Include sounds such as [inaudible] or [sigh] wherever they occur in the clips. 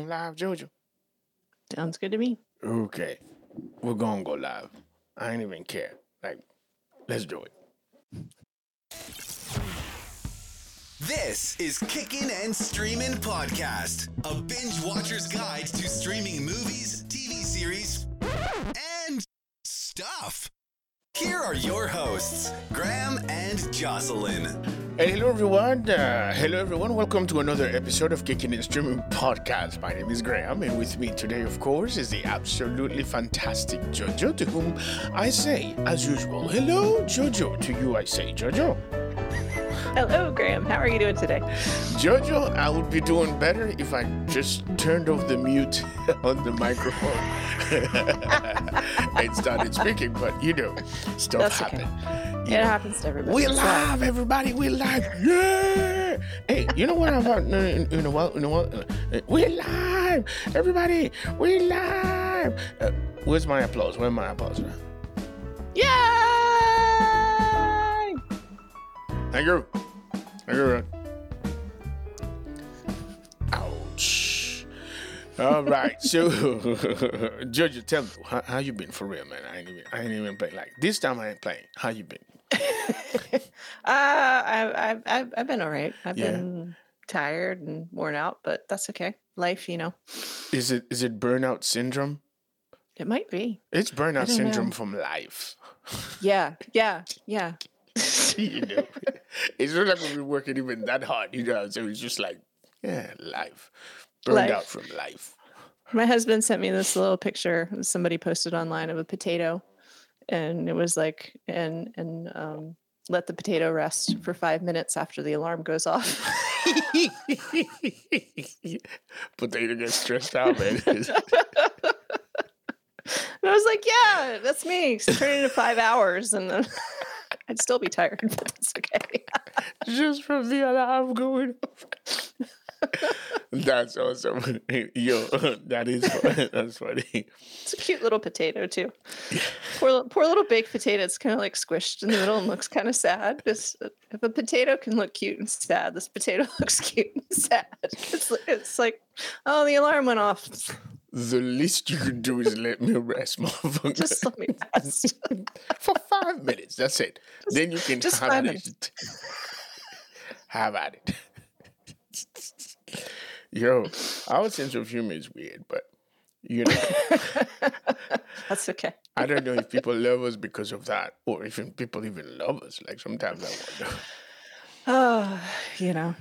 live, Jojo? Sounds good to me. Okay. We're gonna go live. I ain't even care. Like, let's do it. This is Kicking and Streaming Podcast, a binge watcher's guide to streaming movies, TV series, and stuff. Here are your hosts, Graham and Jocelyn. Hey, hello everyone. Uh, hello everyone. Welcome to another episode of Kicking and Streaming Podcast. My name is Graham, and with me today, of course, is the absolutely fantastic Jojo, to whom I say, as usual, hello, Jojo. To you, I say, Jojo. Hello, Graham. How are you doing today? Jojo, I would be doing better if I just turned off the mute [laughs] on the microphone [laughs] and started speaking, but you know, stuff That's okay. You It know. happens to everybody. We're It's live, everybody. We're live. Yeah. Hey, you know what I'm about? You know what? You know what? Uh, We're live, everybody. We're live. Uh, where's my applause? Where's my applause? Yay! Thank you. Thank you. Ouch. All right, so [laughs] Georgia, tell me how, how you been for real, man? I ain't even, I ain't even playing. Like this time, I ain't playing. How you been? [laughs] uh, I've, I've, I've, I've been all right. I've Yeah. been tired and worn out, but that's okay. Life, you know, Is it is it burnout syndrome? it might be. It's burnout syndrome know. from life. [laughs] Yeah, yeah, yeah. [laughs] you know, it's not like we've been working even that hard, you know. So it's just like, yeah, life, burned Life. out from life. My husband sent me this little picture somebody posted online of a potato, and it was like, and and um, let the potato rest for five minutes after the alarm goes off. [laughs] Potato gets stressed out, man. [laughs] And I was like, yeah, that's me. It's turning into five hours, and then I'd still be tired, [laughs] but that's okay. [laughs] just from the alarm going off. [laughs] That's awesome. Yo, that is that's funny. It's a cute little potato too. Poor, poor little baked potato. It's kind of like squished in the middle and looks kind of sad. This, if a potato can look cute and sad, this potato looks cute and sad. It's, it's like, oh, the alarm went off. The least you can do is let me rest, motherfucker. Just let me [laughs] rest. for five minutes. That's it. then you can just have at it. Have at it. Yo, our sense of humor is weird, but you know, [laughs] That's okay. I don't know if people love us because of that, or if people even love us. Like sometimes I wonder. Oh, [sighs] you know.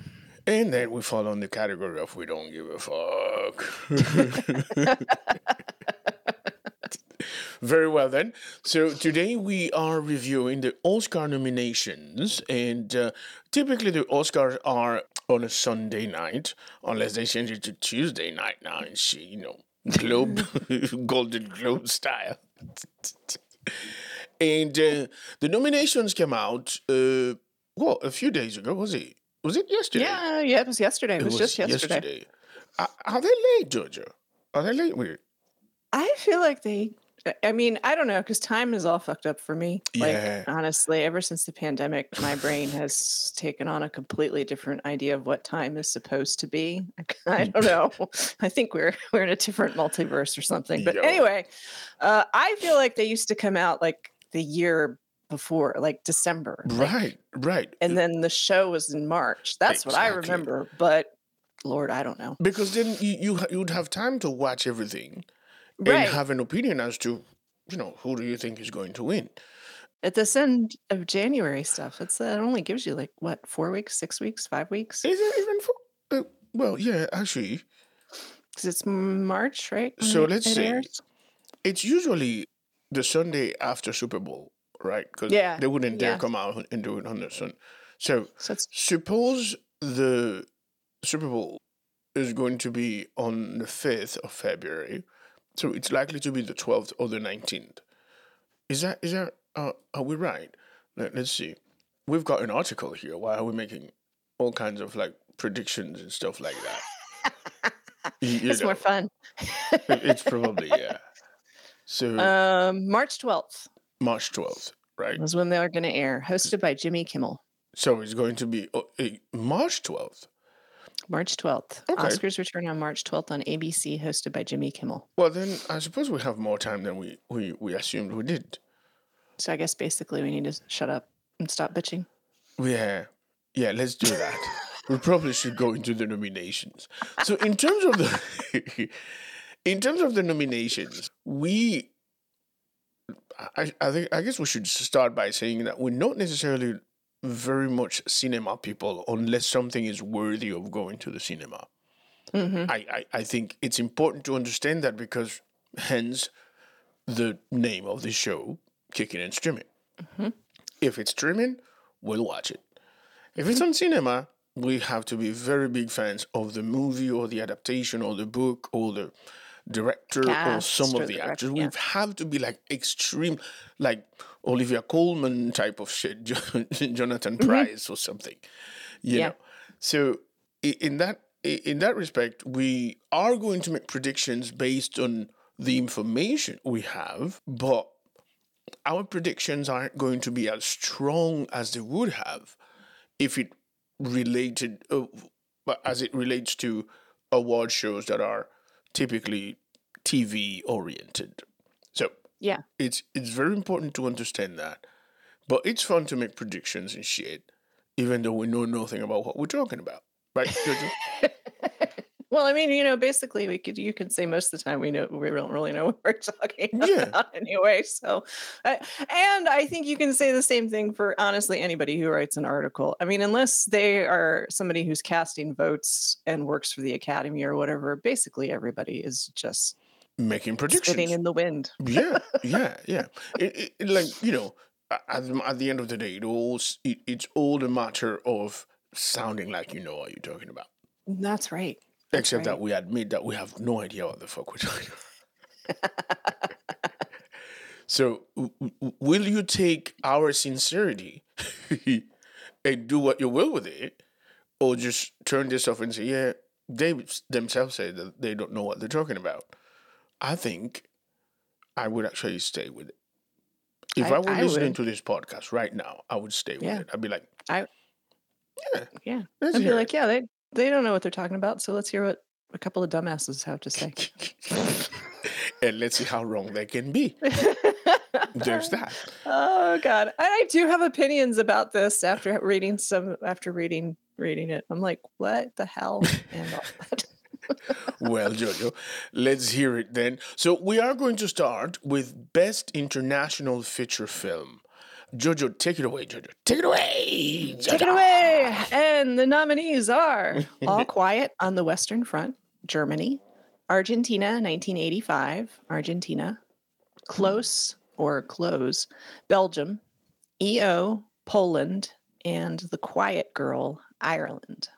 And then we fall on the category of we don't give a fuck. [laughs] Very well, then. So today we are reviewing the Oscar nominations, and uh, typically the Oscars are on a Sunday night, unless they change it to Tuesday night now, and she, you know, Globe, [laughs] Golden Globe style. and uh, the nominations came out, uh, well, a few days ago. Was it? Was it yesterday? Yeah, yeah, it was yesterday. It was, just yesterday. Are, are they late, Georgia? Are they late? Weird. I feel like they. I- I mean, I don't know because time is all fucked up for me. Like Yeah. honestly, ever since the pandemic, my brain has taken on a completely different idea of what time is supposed to be. [laughs] I don't know. I think we're [laughs] we're in a different multiverse or something. But Yo. anyway, uh, I feel like they used to come out like the year before, like December, like, Right, right. and then the show was in March. That's what I remember. But Lord, I don't know. because then you, you you'd have time to watch everything and have an opinion as to, you know, who do you think is going to win? at this end of January stuff, it's that only gives you like what four weeks, six weeks, five weeks Is it even for? Uh, well, yeah, actually, because it's March, right? So let's it see. airs? it's usually the Sunday after Super Bowl, right? Because Yeah, they wouldn't dare yeah. come out and do it on the Sun. So So suppose the Super Bowl is going to be on the 5th of February. So it's likely to be the 12th or the 19th. Is that, is that, uh, are we right? Let, let's see. We've got an article here. Why are we making all kinds of like predictions and stuff like that? [laughs] You- you it's more fun. it's probably, yeah. [laughs] So Um, March twelfth March 12th, right? was when they were going to air, hosted by Jimmy Kimmel. So it's going to be oh, March 12th. March 12th. Okay. Oscars return on March 12th on ABC, hosted by Jimmy Kimmel. Well, then I suppose we have more time than we, we, we assumed we did. So I guess basically we need to shut up and stop bitching. Yeah, yeah, let's do that. [laughs] we probably should go into the nominations. So, in terms of the, [laughs] in terms of the nominations, we, I, I think, I guess we should start by saying that we're not necessarily very much cinema people unless something is worthy of going to the cinema. hmm I, I, I think it's important to understand that because hence the name of the show, Kicking and Streaming. If it's streaming, we'll watch it. If it's on cinema, we have to be very big fans of the movie or the adaptation or the book or the director or some of the direct- actors. yeah. We have to be like extreme, like Olivia Colman type of shit, [laughs] Jonathan Pryce or something. You Mm-hmm. Yeah. know. So in that in that respect, we are going to make predictions based on the information we have, but our predictions aren't going to be as strong as they would have if it related uh, as it relates to award shows that are typically TV oriented. So Yeah. it's it's very important to understand that. But it's fun to make predictions and shit, even though we know nothing about what we're talking about. Right? [laughs] [laughs] Well, I mean, you know, basically, we could you could say most of the time we know we don't really know [laughs] what we're talking Yeah. about anyway. So, I and I think you can say the same thing for honestly anybody who writes an article. I mean, unless they are somebody who's casting votes and works for the academy or whatever, basically everybody is just Making predictions. spitting in the wind. yeah, [laughs] yeah, yeah. It, it, it, like you know, at, the- at the end of the day, it all it, it's all a matter of sounding like you know what you're talking about. That's right. That's Except that we admit that we have no idea what the fuck we're talking about. [laughs] so, w- w- will you take our sincerity [laughs] and do what you will with it, or just turn this off and say, "Yeah, they themselves say that they don't know what they're talking about"? I think I would actually stay with it. If I, I- were I listening would. to this podcast right now, I would stay with Yeah. it. I'd be like, I- yeah, Yeah. I'd be like, yeah, they they don't know what they're talking about, so let's hear what a couple of dumbasses have to say. [laughs] and let's see how wrong they can be. [laughs] There's that. Oh God, I do have opinions about this after reading some after reading reading it. I'm like, what the hell? And all that. Well, Jojo, let's hear it then. So we are going to start with Best International Feature Film. Jojo, take it away, Jojo. Take it away. Take it away. And the nominees are [laughs] All Quiet on the Western Front, Germany, Argentina, 1985, Argentina, Close or Close, Belgium, EO, Poland, and The Quiet Girl, Ireland.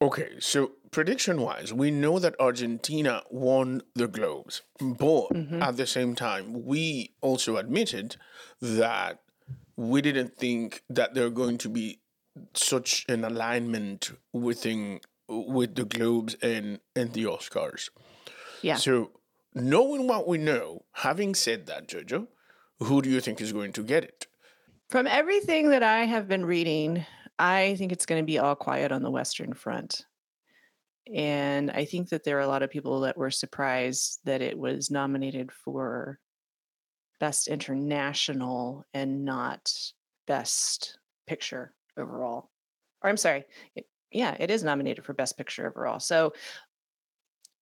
Okay, so prediction wise, we know that Argentina won the Globes, but Mhm. at the same time, we also admitted that we didn't think that there were going to be such an alignment within with the Globes and and the Oscars. Yeah. So, knowing what we know, having said that, Jojo, who do you think is going to get it? From everything that I have been reading, I think it's going to be all quiet on the Western Front. And I think that there are a lot of people that were surprised that it was nominated for Best International and not Best Picture overall. Or I'm sorry, it, yeah, it is nominated for Best Picture overall. So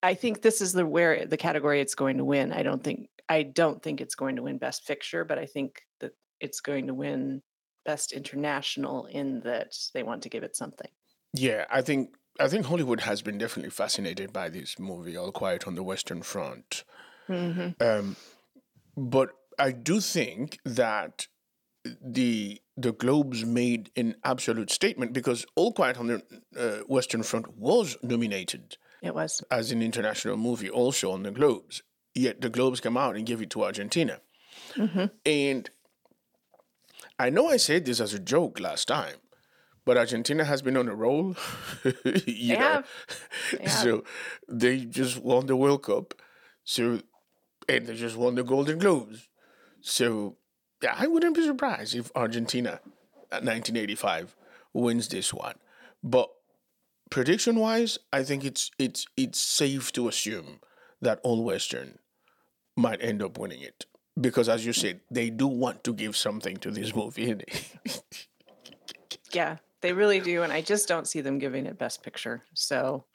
I think this is the where the category it's going to win. I don't think I don't think it's going to win Best Picture, but I think that it's going to win Best International in that they want to give it something. Yeah, I think I think Hollywood has been definitely fascinated by this movie, All Quiet on the Western Front. Mm-hmm. Um, but I do think that the the Globes made an absolute statement because All Quiet on the uh, Western Front was nominated It was. as an international movie also on the Globes. Yet the Globes come out and give it to Argentina. Mm-hmm. And I know I said this as a joke last time, but Argentina has been on a roll. [laughs] you They know? [laughs] They. So they just won the World Cup. So and they just won the Golden Globes. So yeah, I wouldn't be surprised if Argentina uh, at 1985 wins this one. But prediction wise, I think it's it's it's safe to assume that All Western might end up winning it because, as you said, they do want to give something to this movie. [laughs] Yeah, they really do, and I just don't see them giving it Best Picture. So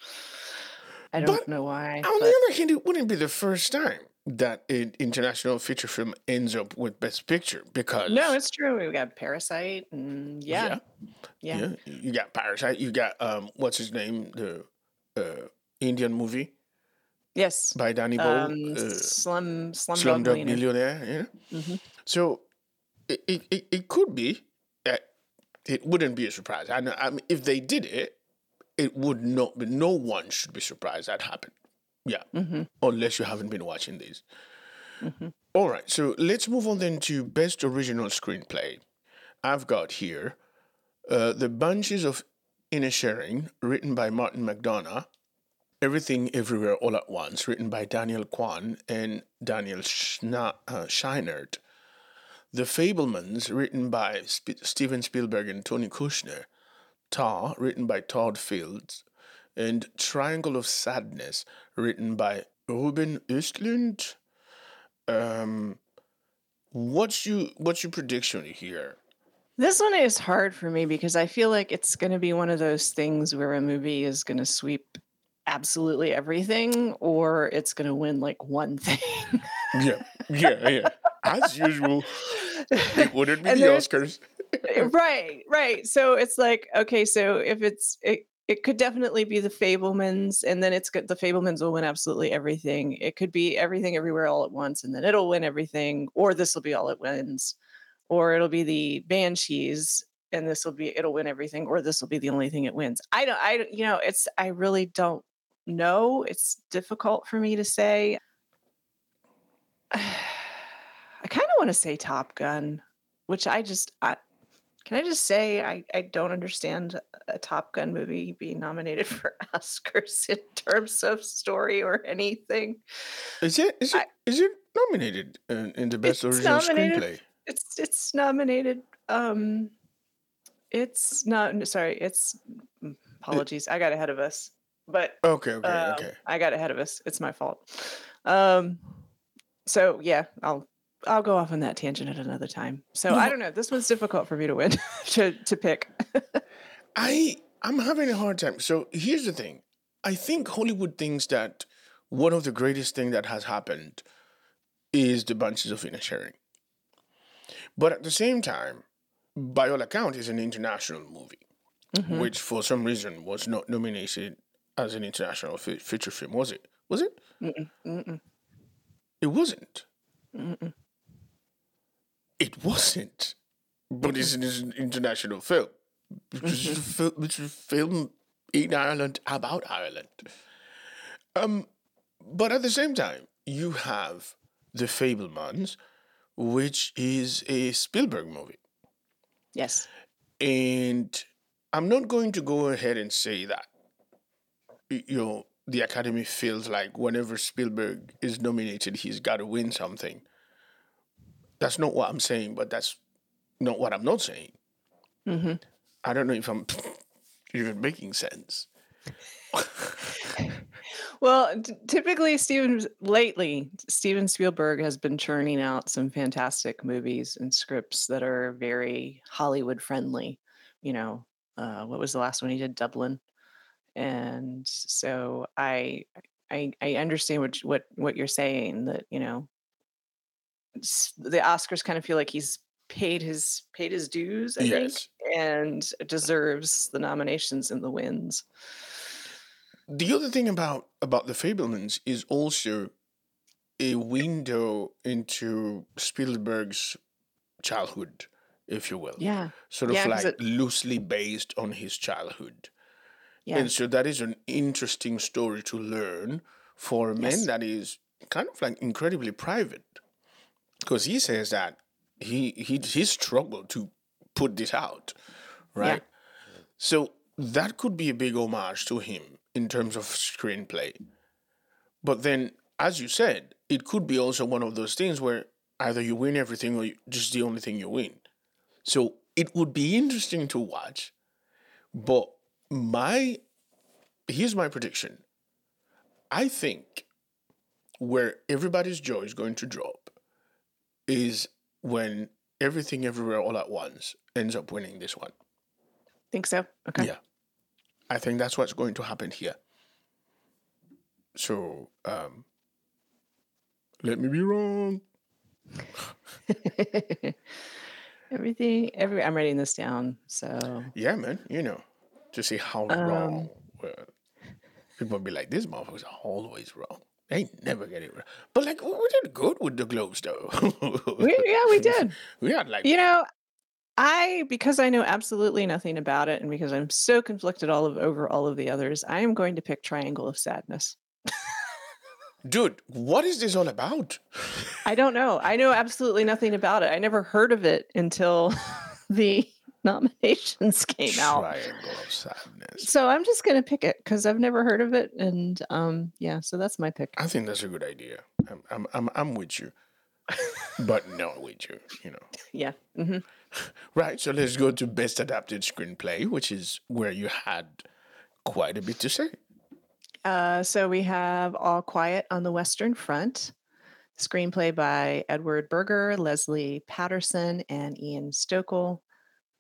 I don't But know why. On but- the other hand, it wouldn't be the first time that an international feature film ends up with Best Picture because no, it's true. We got Parasite, and yeah, yeah, yeah, you got Parasite, you got um, what's his name, the uh, Indian movie yes. by Danny Boyle, Um, uh, Slum Slumdog Slumdog Millionaire. Yeah. Mhm. So it, it, it, could be it wouldn't be a surprise. I know. I mean, if they did it, it would not be. No one should be surprised that happened. Yeah, Mhm. unless you haven't been watching these. Mhm. All right, so let's move on then to best original screenplay. I've got here uh, The Banshees of Inisherin, written by Martin McDonagh. Everything Everywhere All at Once, written by Daniel Kwan and Daniel Schna- uh, Scheinert. The Fabelmans, written by Sp- Steven Spielberg and Tony Kushner. Tar, written by Todd Fields. And Triangle of Sadness, written by Ruben Östlund. Um, what's you what's your prediction here? This one is hard for me because I feel like it's going to be one of those things where a movie is going to sweep absolutely everything, or it's going to win like one thing. Yeah, yeah, yeah. As usual, it wouldn't be the Oscars. Eh, right, right. So it's like okay, so if it's it, it could definitely be the Fabelmans, and then it's good. The Fabelmans will win absolutely everything. It could be everything everywhere all at once, and then it'll win everything, or this will be all it wins, or it'll be the Banshees, and this will be it'll win everything, or this will be the only thing it wins. I don't, I don't, you know, it's I really don't know. It's difficult for me to say. [sighs] I kind of want to say Top Gun, which I just I, can I just say I, I don't understand a Top Gun movie being nominated [laughs] for Oscars in terms of story or anything. Is it is it is it nominated in, in the best original screenplay? It's it's nominated. Um, it's not sorry. It's mm, apologies. I got ahead of us, but Okay, okay, um, okay. I got ahead of us. It's my fault. Um, so yeah, I'll I'll go off on that tangent at another time. So No, I don't know. This one's difficult for me to win [laughs] to to pick. [laughs] I I'm having a hard time. So here's the thing. I think Hollywood thinks that one of the greatest thing that has happened is the Banshees of Inisherin. But at the same time, by all account, is an international movie, Mhm. which for some reason was not nominated as an international fe- feature film. Was it? Was it? Mm-mm, mm-mm, It wasn't. mm-mm. It wasn't. But it's an, international film. Which is a fil- which is a film in Ireland about Ireland. Um, but at the same time, you have The Fabelmans, which is a Spielberg movie. Yes. And I'm not going to go ahead and say that, you know, the Academy feels like whenever Spielberg is nominated, he's got to win something. That's not what I'm saying, but that's not what I'm not saying. hmm I don't know if I'm [laughs] even making sense. Well, t- typically, Steven lately Steven Spielberg has been churning out some fantastic movies and scripts that are very Hollywood friendly. You know, uh, what was the last one he did? Dublin. And so I I I understand what what what you're saying that you know the Oscars kind of feel like he's paid his paid his dues. I think and deserves the nominations and the wins. The other thing about about the Fabelmans is also a window into Spielberg's childhood, if you will. Yeah, Sort of Yeah, like it- loosely based on his childhood. yeah, And so that is an interesting story to learn for a man Yes. that is kind of like incredibly private. Because he says that he he he struggled to put this out, right? So that could be a big homage to him in terms of screenplay. But then, as you said, it could be also one of those things where either you win everything or you, just the only thing you win. So it would be interesting to watch. But my here's my prediction. I think where everybody's jaw is going to drop is when everything everywhere all at once ends up winning this one. Think so? Okay. Yeah. I think that's what's going to happen here. So, um, let me be wrong. [laughs] Everything, every I'm writing this down. So Yeah, man. You know, to see how Um, wrong. Well, people be like, "This motherfucker's always wrong." They never get it right. But like, we did good with the globes, though. we, yeah, we did. [laughs] we had like, You know, I because I know absolutely nothing about it, and because I'm so conflicted all of over all of the others, I am going to pick Triangle of Sadness. dude, what is this all about? I don't know. I know absolutely nothing about it. I never heard of it until [laughs] the nominations came out. Triangle of sadness. So I'm just gonna pick it because I've never heard of it, and um, yeah, so that's my pick. I think that's a good idea. I'm, I'm, I'm, I'm with you, but not with you. You know. [laughs] Yeah. hmm [laughs] Right. So let's go to best adapted screenplay, which is where you had quite a bit to say. Uh, so we have All Quiet on the Western Front, screenplay by Edward Berger, Leslie Patterson, and Ian Stokell.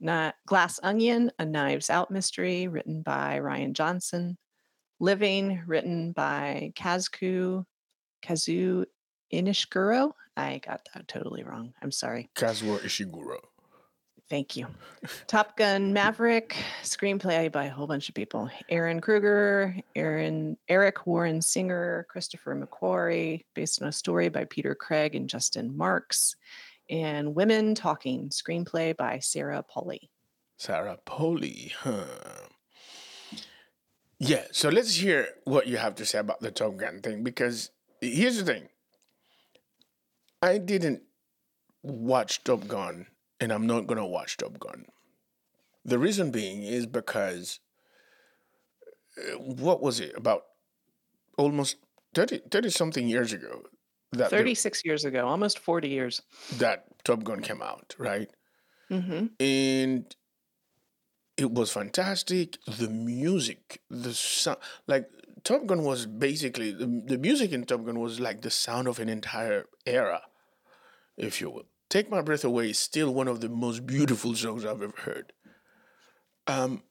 Not Glass Onion, a Knives Out mystery, written by Rian Johnson. Living, written by Kazuku Kazu Inishiguro. I got that totally wrong. I'm sorry. Kazuo Ishiguro. Thank you. [laughs] Top Gun Maverick, screenplay by a whole bunch of people. Ehren Kruger, Aaron Eric Warren Singer, Christopher McQuarrie, based on a story by Peter Craig and Justin Marks. And Women Talking, screenplay by Sarah Polley. Sarah Polley, Huh. Yeah. So let's hear what you have to say about the Top Gun thing because here's the thing. I didn't watch Top Gun and I'm not going to watch Top Gun. The reason being is because uh, what was it about almost 30, 30 something years ago that the- 36 years ago, almost 40 years. that Top Gun came out, right? hmm and it was fantastic. The music, the sound, like Top Gun was basically the, the music in Top Gun was like the sound of an entire era, if you will. Take My Breath Away is still one of the most beautiful songs I've ever heard. Um,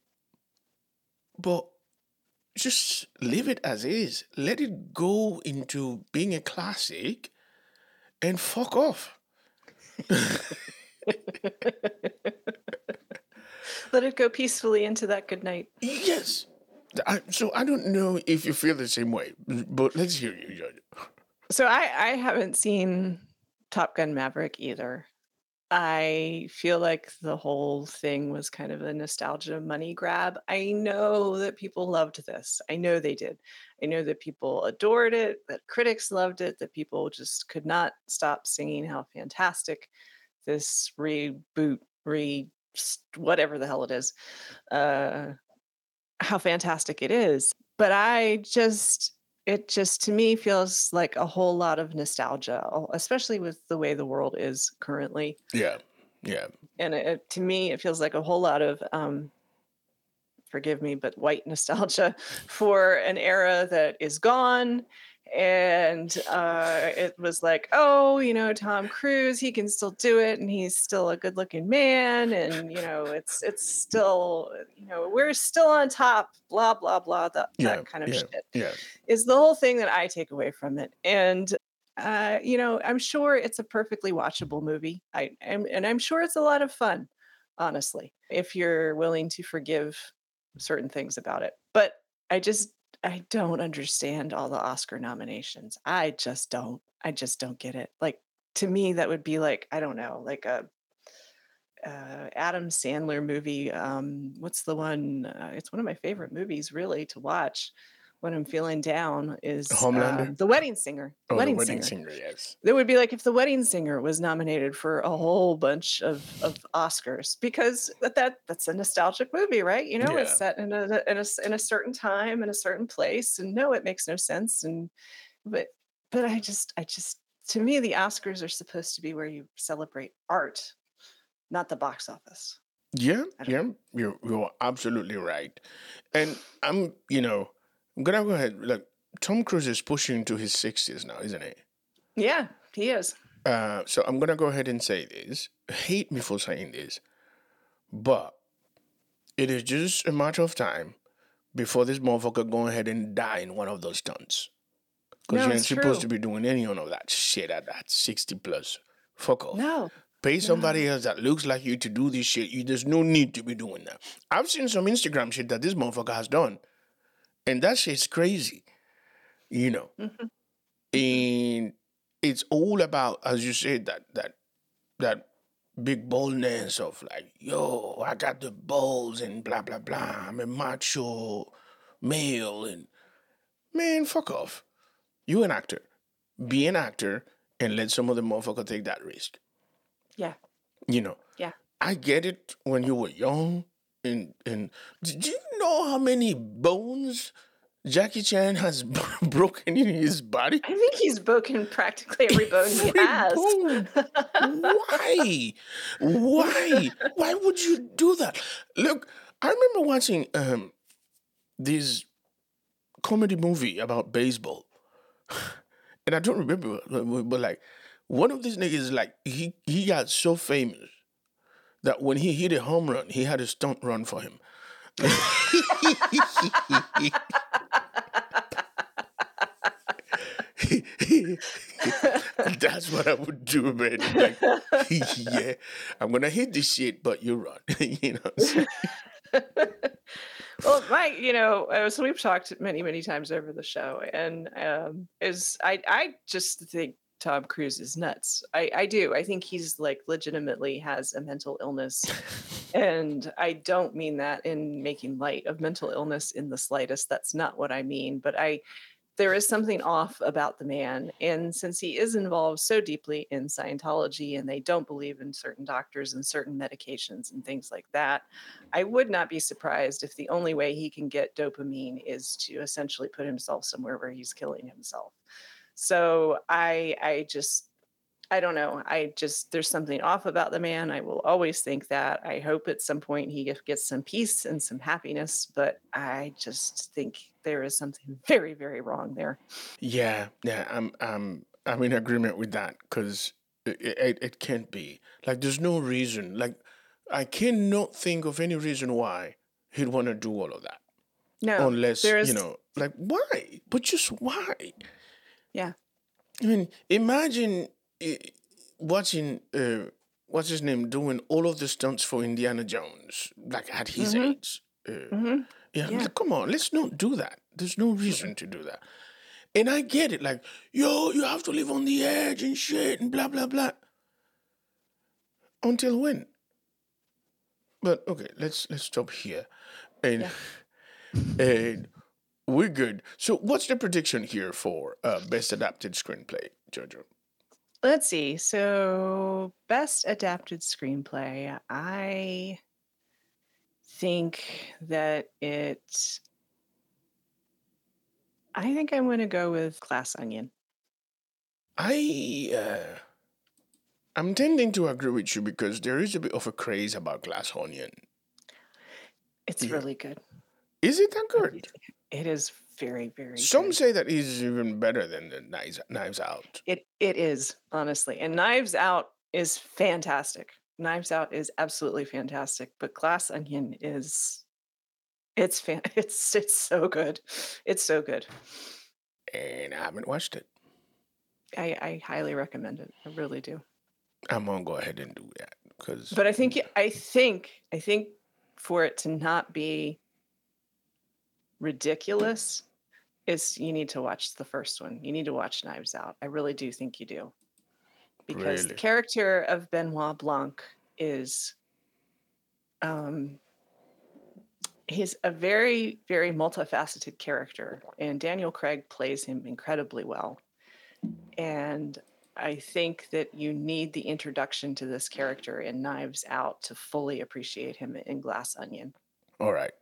but just leave it as is. Let it go into being a classic, and fuck off. Let it go peacefully into that good night. Yes. I, so I don't know if you feel the same way, but let's hear you, Judge. So I I haven't seen Top Gun Maverick either. I feel like the whole thing was kind of a nostalgia money grab. I know that people loved this. I know they did. I know that people adored it, that critics loved it, that people just could not stop singing how fantastic this reboot, re whatever the hell it is, uh, how fantastic it is. But I just it just to me feels like a whole lot of nostalgia, especially with the way the world is currently. Yeah, yeah, And it, to me, it feels like a whole lot of, um, forgive me, but white nostalgia [laughs] for an era that is gone. And uh, it was like, oh, you know, Tom Cruise, he can still do it, and he's still a good-looking man, and you know, it's it's still, you know, we're still on top, blah blah blah, that, yeah, that kind of yeah, shit yeah. is the whole thing that I take away from it. And uh, you know, I'm sure it's a perfectly watchable movie. I am, and I'm sure it's a lot of fun, honestly, if you're willing to forgive certain things about it. But I just I don't understand all the Oscar nominations. I just don't. I just don't get it. Like to me, that would be like I don't know, like a uh, Adam Sandler movie. Um, what's the one? Uh, it's one of my favorite movies, really, to watch when I'm feeling down. Is Homelander? um, The Wedding Singer? Oh, Wedding, the wedding Singer. singer, yes. That would be like if The Wedding Singer was nominated for a whole bunch of, of Oscars because that, that that's a nostalgic movie, right? You know, Yeah. it's set in a, in a in a certain time in a certain place, and no, it makes no sense. And but but I just I just to me the Oscars are supposed to be where you celebrate art, not the box office. Yeah, yeah, you're you're absolutely right, and I'm you know I'm gonna go ahead. Like Tom Cruise is pushing to his sixties now, isn't he? Yeah, he is. Uh, so I'm gonna go ahead and say this. Hate me for saying this, but it is just a matter of time before this motherfucker go ahead and die in one of those stunts. Because No, you ain't it's supposed to be doing any of that shit at that 60 plus. Fuck off. No. Pay somebody else that looks like you to do this shit. You, there's no need to be doing that. I've seen some Instagram shit that this motherfucker has done. And that shit's crazy. You know. Mm-hmm. And it's all about, as you said, that that that big boldness of like, yo, I got the balls and blah blah blah. I'm a macho male and man, fuck off. You an actor. Be an actor and let some other motherfucker take that risk. Yeah. You know. Yeah. I get it when you were young and and did you know how many bones Jackie Chan has [laughs] broken in his body? I think he's broken practically every bone he Every has. bone. Why? Why? Why would you do that? Look, I remember watching um this comedy movie about baseball. [sighs] And I don't remember, but but, like one of these niggas, like he he got so famous that when he hit a home run, he had a stunt run for him. [laughs] That's what I would do, man. Like, [laughs] yeah, I'm gonna hit this shit, but you run. [laughs] you know. well, my, you know, uh, so we've talked many, many times over the show, and um, is I, I just think Tom Cruise is nuts. I, I do. I think he's like legitimately has a mental illness, [laughs] and I don't mean that in making light of mental illness in the slightest. That's not what I mean. But I, there is something off about the man, and since he is involved so deeply in Scientology, and they don't believe in certain doctors and certain medications and things like that. I would not be surprised if the only way he can get dopamine is to essentially put himself somewhere where he's killing himself. So I I just I don't know. I just there's something off about the man. I will always think that. I hope at some point he gets some peace and some happiness, but I just think there is something [laughs] very very wrong there. Yeah, yeah, I'm I'm I'm in agreement with that because it, it it can't be like there's no reason like I cannot think of any reason why he'd want to do all of that No, unless there you know like why but just why Yeah. I mean imagine uh, watching uh, what's his name doing all of the stunts for Indiana Jones like at his Mhm. age uh, Mhm. yeah, Yeah. like, come on, let's not do that. There's no reason to do that. And I get it, like, yo, you have to live on the edge and shit and blah blah blah. Until when? But okay, let's let's stop here. And [laughs] and we're good. So what's the prediction here for uh, best adapted screenplay, Jojo? Let's see. So, best adapted screenplay. I think that it. I think I'm going to go with Glass Onion. I uh, I'm tending to agree with you because there is a bit of a craze about Glass Onion. It's Yeah. really good. Is it that good? It is very, very Some good. say that is even better than the Knives, Knives Out. It it is honestly, and Knives Out is fantastic. Knives Out is absolutely fantastic, but Glass Onion is it's fan [laughs] it's it's so good. It's so good. And I haven't watched it. I, I highly recommend it. I really do. I'm gonna go ahead and do that because But I think I think I think for it to not be ridiculous is you need to watch the first one. You need to watch Knives Out. I really do think you do. Because the character of Benoit Blanc is um he's a very very multifaceted character and Daniel Craig plays him incredibly well. And I think that you need the introduction to this character in Knives Out to fully appreciate him in Glass Onion. all right.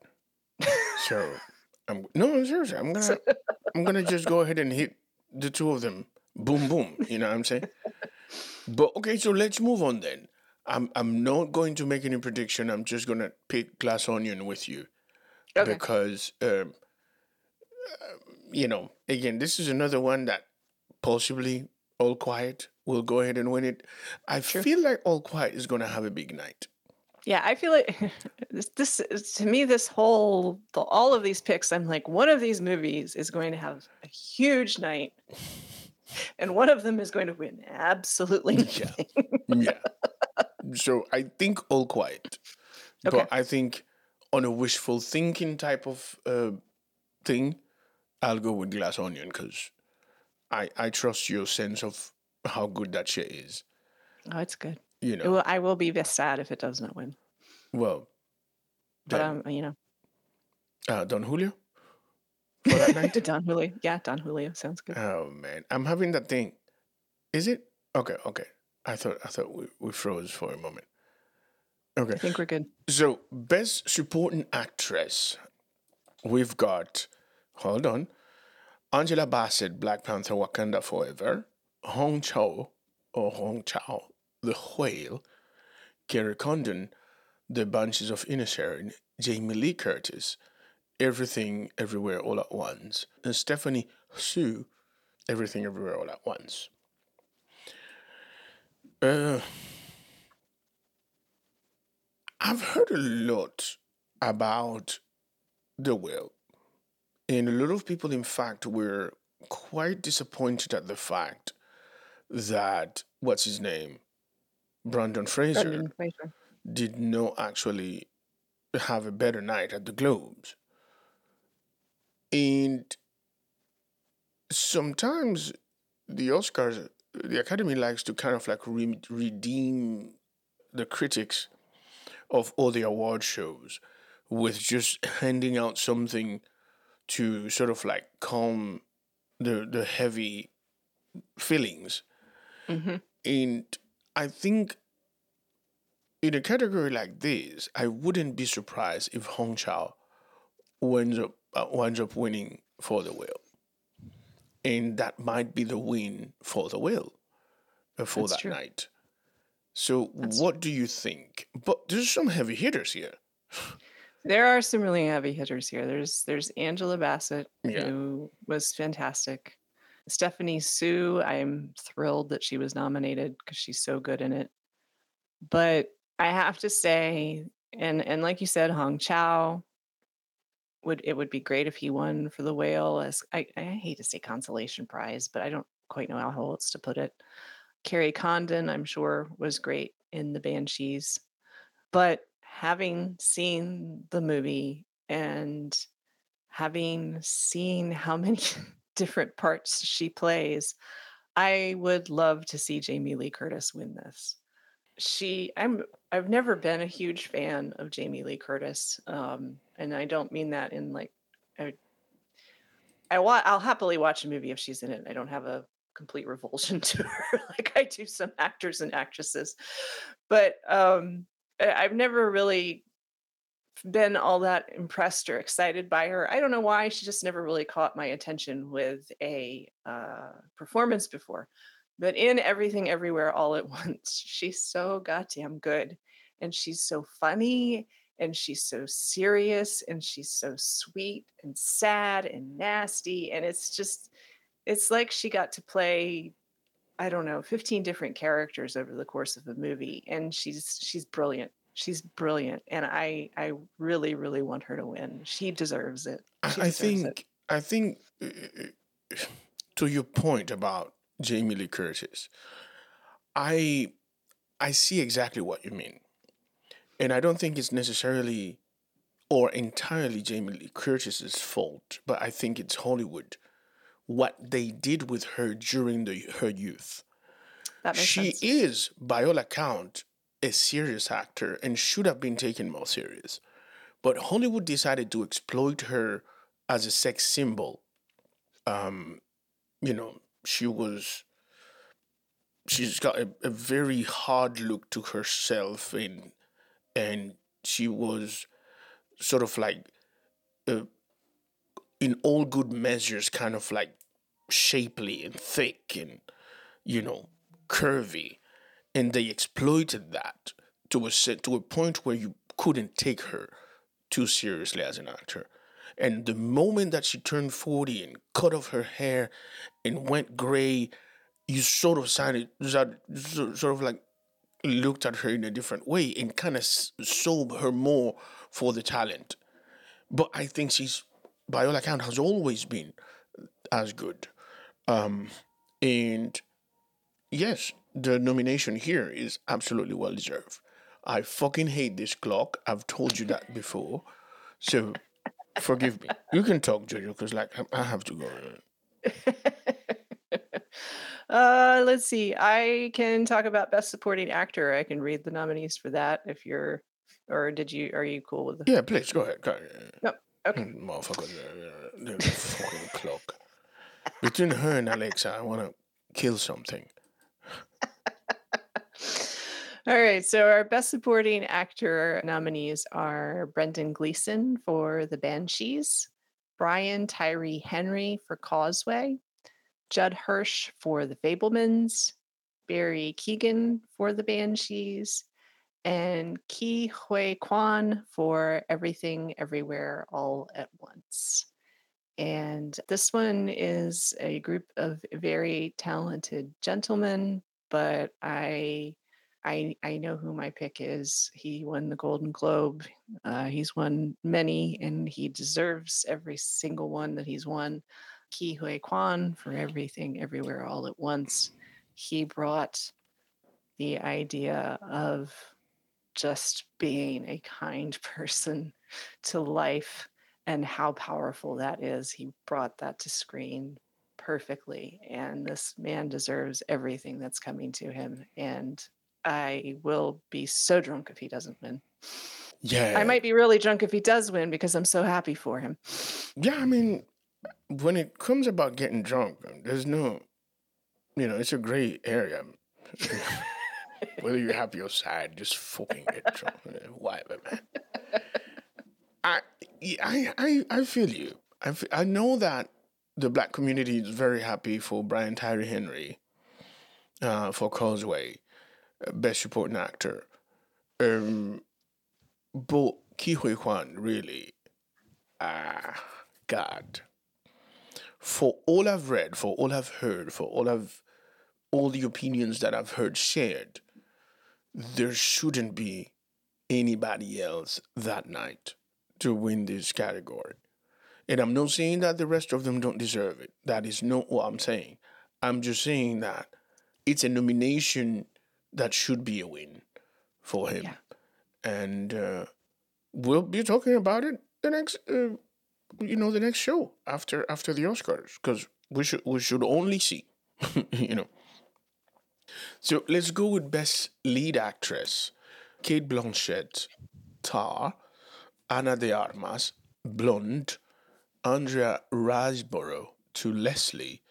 [laughs] So I'm no seriously. I'm gonna [laughs] I'm gonna just go ahead and hit the two of them. Boom boom. You know what I'm saying? But okay, so let's move on then. I'm I'm not going to make any prediction. I'm just gonna pick Glass Onion with you Okay. because um, uh, you know, again, this is another one that possibly All Quiet will go ahead and win it. I feel like All Quiet is going to have a big night. Yeah, I feel like [laughs] this, this to me this whole the, all of these picks I'm like one of these movies is going to have a huge night [laughs] and one of them is going to win absolutely [laughs] Yeah. nothing. yeah. So I think All Quiet. Okay. But I think on a wishful thinking type of uh, thing, I'll go with Glass Onion because I, I trust your sense of how good that shit is. Oh, it's good. You know, will, I will be sad if it does not win. well, But um, you know, uh, Don Julio for that night. [laughs] Don Julio. Yeah, Don Julio sounds good. Oh man, I'm having that thing. Is it okay? Okay, I thought I thought we, we froze for a moment. Okay, I think we're good. so best supporting actress, we've got. Hold on, Angela Bassett, Black Panther, Wakanda Forever, Hong Chau or Hong Chau, The Whale, Kerry Condon, The Banshees of Inisherin, Jamie Lee Curtis, Everything Everywhere All at Once, and Stephanie Hsu, Everything Everywhere All at Once. Uh, I've heard a lot about the whale, and a lot of people, in fact, were quite disappointed at the fact that what's his name, Brandon Fraser, Brendan Fraser. did not actually have a better night at the Globes. And sometimes the Oscars, the Academy likes to kind of like re- redeem the critics of all the award shows with just handing out something to sort of like calm the the heavy feelings. hmm And I think in a category like this, I wouldn't be surprised if Hong Chau winds up uh, winds up winning for the whale. and that might be the win for the whale uh, for That's that true. night. So, what do you think? But there's some heavy hitters here. [laughs] There are some really heavy hitters here. There's there's Angela Bassett, Yeah. who was fantastic. Stephanie Hsu, I'm thrilled that she was nominated because she's so good in it. But I have to say, and and like you said, Hong Chau would it would be great if he won for the whale as I, I hate to say consolation prize, but I don't quite know how else to put it. Kerry Condon, I'm sure, was great in the Banshees. But having seen the movie and having seen how many [laughs] different parts she plays, I would love to see Jamie Lee Curtis win this. She, I'm, I've never been a huge fan of Jamie Lee Curtis, um, and I don't mean that in like, I, I wa- I'll happily watch a movie if she's in it. I don't have a complete revulsion [laughs] to her like I do some actors and actresses, but um, I've never really been all that impressed or excited by her. I don't know why. She just never really caught my attention with a uh, performance before. But in Everything Everywhere All at [laughs] Once, she's so goddamn good. And she's so funny and she's so serious and she's so sweet and sad and nasty. And it's just, it's like she got to play I don't know, 15 different characters over the course of the movie and she's she's brilliant. She's brilliant and I I really really want her to win. She deserves it. I, She I deserves it. think I think uh, to your point about Jamie Lee Curtis, I I see exactly what you mean, and I don't think it's necessarily or entirely Jamie Lee Curtis's fault, but I think it's Hollywood what they did with her during the her youth. that makes She sense. is, by all account, a serious actor and should have been taken more serious. But Hollywood decided to exploit her as a sex symbol. Um, you know, she was she's got a, a very hard look to herself and and she was sort of like uh, in all good measures kind of like shapely and thick and you know curvy and they exploited that to a to a point where you couldn't take her too seriously as an actor And the moment that she turned 40 and cut off her hair and went gray, you sort of started, sort of like looked at her in a different way and kind of sold her more for the talent. But I think she's, by all account, has always been as good. Um, and yes, the nomination here is absolutely well deserved. I fucking hate this clock. I've told you that before. So forgive me. You can talk, Jojo, because like I have to go. [laughs] uh, let's see. I can talk about best supporting actor. I can read the nominees for that if you're, or did you? Are you cool with? Yeah, please go ahead. Go ahead. No. Okay. Motherfucker, the, the fucking clock. Between her and Alexa, I want to kill something. All right, so our best supporting actor nominees are Brendan Gleeson for The Banshees, Brian Tyree Henry for Causeway, Judd Hirsch for The Fabelmans, Barry Keoghan for The Banshees, and Ke Huy Quan for Everything Everywhere All at Once. And this one is a group of very talented gentlemen, but I I I know who my pick is. He won the Golden Globe. Uh, he's won many, and he deserves every single one that he's won. Ke Huy Quan for everything, everywhere, all at once. He brought the idea of just being a kind [laughs] person to life and how powerful that is. He brought that to screen perfectly, and this man deserves everything that's coming to him. And I will be so drunk if he doesn't win. Yeah. I might be really drunk if he does win because I'm so happy for him. Yeah, I mean, when it comes about getting drunk, there's no, you know, it's a gray area. [laughs] Whether you're happy or sad, just fucking get drunk. [laughs] Whatever, man. I, I, I, I feel you. I, feel, I know that the black community is very happy for Brian Tyree Henry, uh, for Causeway, best supporting actor. Um, but Ke Huy Quan really, ah, God. For all I've read, for all I've heard, for all I've, all the opinions that I've heard shared, there shouldn't be anybody else that night to win this category. And I'm not saying that the rest of them don't deserve it. That is not what I'm saying. I'm just saying that it's a nomination that should be a win for him. Yeah. And uh, we'll be talking about it the next, uh, you know, the next show after after the Oscars because we should we should only see, [laughs] you know. So let's go with best lead actress: Cate Blanchett, Tar, Ana de Armas, Blonde, Andrea Riseborough to Leslie,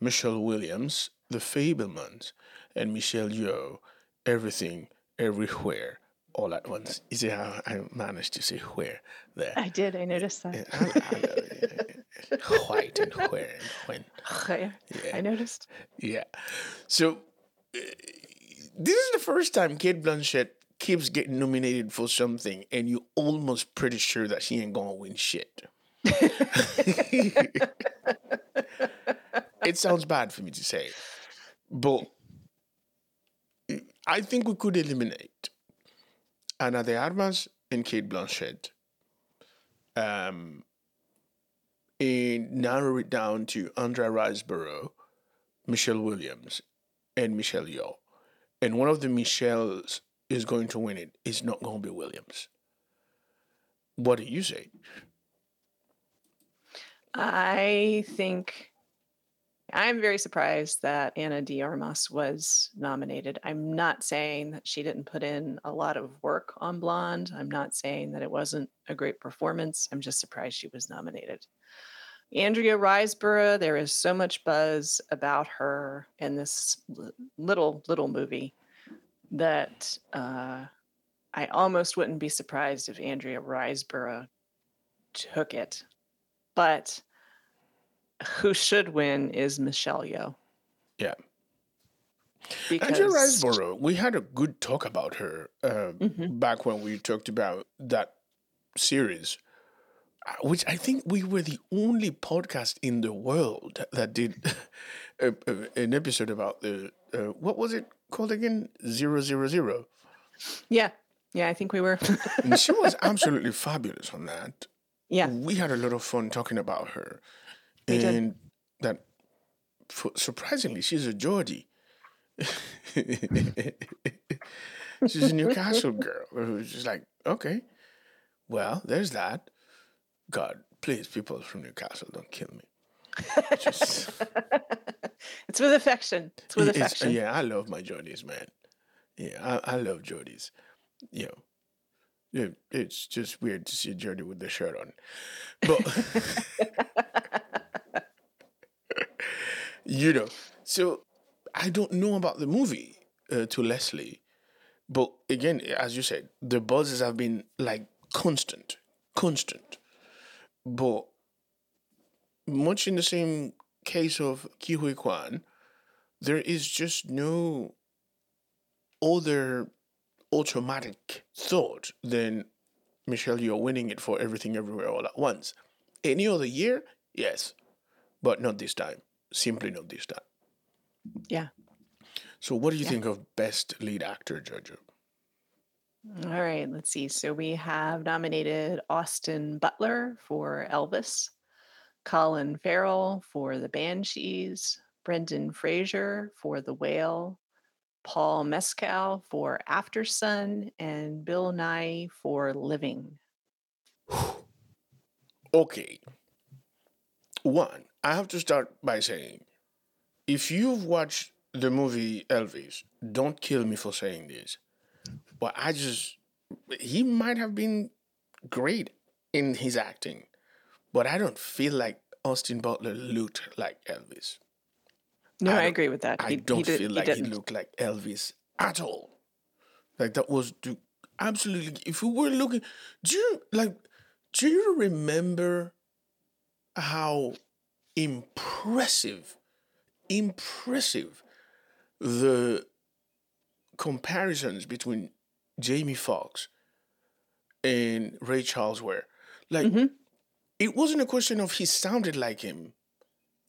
Michelle Williams, The Fabelmans, and Michelle Yeoh, Everything, Everywhere, All at Once. You see how I managed to say where there? I did. I noticed that. I, I, white and where and when. I, I noticed. Yeah. So uh, this is the first time Cate Blanchett keeps getting nominated for something, and you're almost pretty sure that she ain't gonna win shit. [laughs] [laughs] it sounds bad for me to say, but I think we could eliminate Ana de Armas and Cate Blanchett, um, and narrow it down to Andrea Riseborough, Michelle Williams, and Michelle Yeoh. And one of the Michelles is going to win it. It's not going to be Williams. What do you say? I think I'm very surprised that Ana de Armas was nominated. I'm not saying that she didn't put in a lot of work on Blonde. I'm not saying that it wasn't a great performance. I'm just surprised she was nominated. Andrea Riseborough, there is so much buzz about her in this little, little movie that uh, I almost wouldn't be surprised if Andrea Riseborough took it. But who should win is Michelle Yeoh. Yeah. Because Andrea Riseborough, we had a good talk about her uh, Mhm. back when we talked about that series. which I think we were the only podcast in the world that did [laughs] a, a, an episode about the uh, what was it called again? Zero zero zero. Yeah. Yeah, I think we were. She was [laughs] absolutely fabulous on that. yeah. We had a lot of fun talking about her, We did. and that surprisingly, she's a Geordie. [laughs] she's a Newcastle girl who's just like, okay, well, there's that. God, please, people from Newcastle, don't kill me. Just, [laughs] It's with affection. It's with affection. yeah, I love my Geordies, man. Yeah, I, I love Geordies. You know, yeah, it's just weird to see Geordie with the shirt on. But, [laughs] you know, so I don't know about the movie uh, to Leslie. But again, as you said, the buzzes have been like constant, constant. But much in the same case of Ke Huy Quan, there is just no other automatic thought then Michelle, you're winning it for everything everywhere all at once. Any other year, yes, but not this time. Simply not this time. Yeah. So, what do you think of best lead actor, Jojo? All right, let's see. So we have nominated Austin Butler for Elvis, Colin Farrell for The Banshees, Brendan Fraser for The Whale, Paul Mescal for Aftersun, and Bill Nighy for Living. Okay. One, I have to start by saying if you've watched the movie Elvis, don't kill me for saying this. But I just, he might have been great in his acting, but I don't feel like Austin Butler looked like Elvis. No, I I, agree with that. I He- he don't did- feel like he, didn't. looked like Elvis at all. Like that was the, absolutely. If we were looking, do you like? Do you remember how impressive, impressive the comparisons between Jamie Foxx and Ray Charles were? Like, Mhm. it wasn't a question of he sounded like him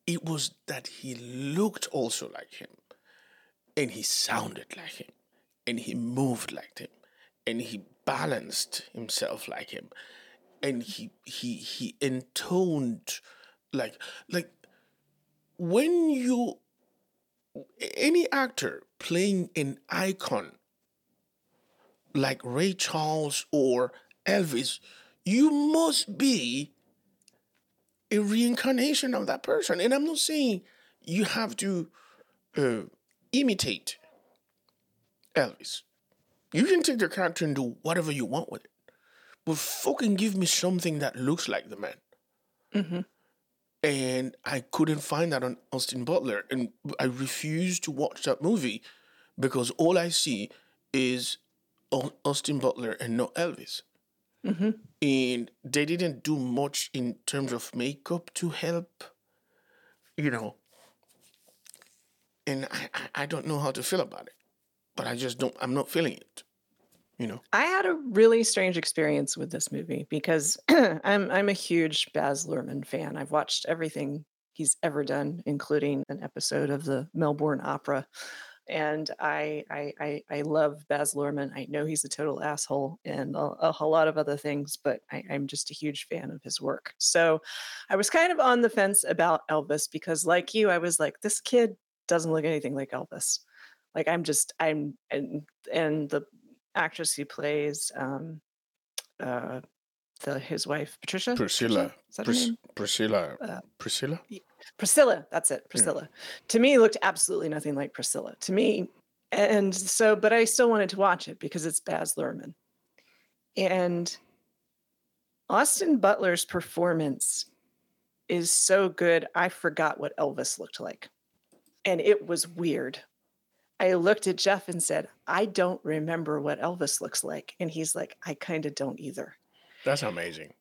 it was that he looked also like him and he sounded like him and he moved like him and he balanced himself like him and he he he intoned like like when you any actor playing an icon like Ray Charles or Elvis you must be a reincarnation of that person. And I'm not saying you have to uh, imitate Elvis. You can take the character and do whatever you want with it. But fucking give me something that looks like the man. Mhm. And I couldn't find that on Austin Butler. And I refused to watch that movie because all I see is Austin Butler and not Elvis Mhm. and they didn't do much in terms of makeup to help you know and I, I i don't know how to feel about it but i just don't i'm not feeling it you know I had a really strange experience with this movie because [clears throat] I'm I'm a huge Baz Luhrmann fan. I've watched everything he's ever done, including an episode of the Melbourne Opera. And I I I, I love Baz Luhrmann. I know he's a total asshole and a, a whole lot of other things, but I, I'm just a huge fan of his work. So I was kind of on the fence about Elvis because, like you, I was like, this kid doesn't look anything like Elvis. Like I'm just I'm and and the actress who plays um uh the his wife Patricia priscilla Is that her Pris- priscilla Uh, priscilla Priscilla that's it hmm. Priscilla. To me looked absolutely nothing like Priscilla to me. And so but I still wanted to watch it because it's Baz Luhrmann. And Austin Butler's performance is so good I forgot what Elvis looked like. And it was weird. I looked at Jeff and said, I don't remember what Elvis looks like. And he's like, I kind of don't either. that's amazing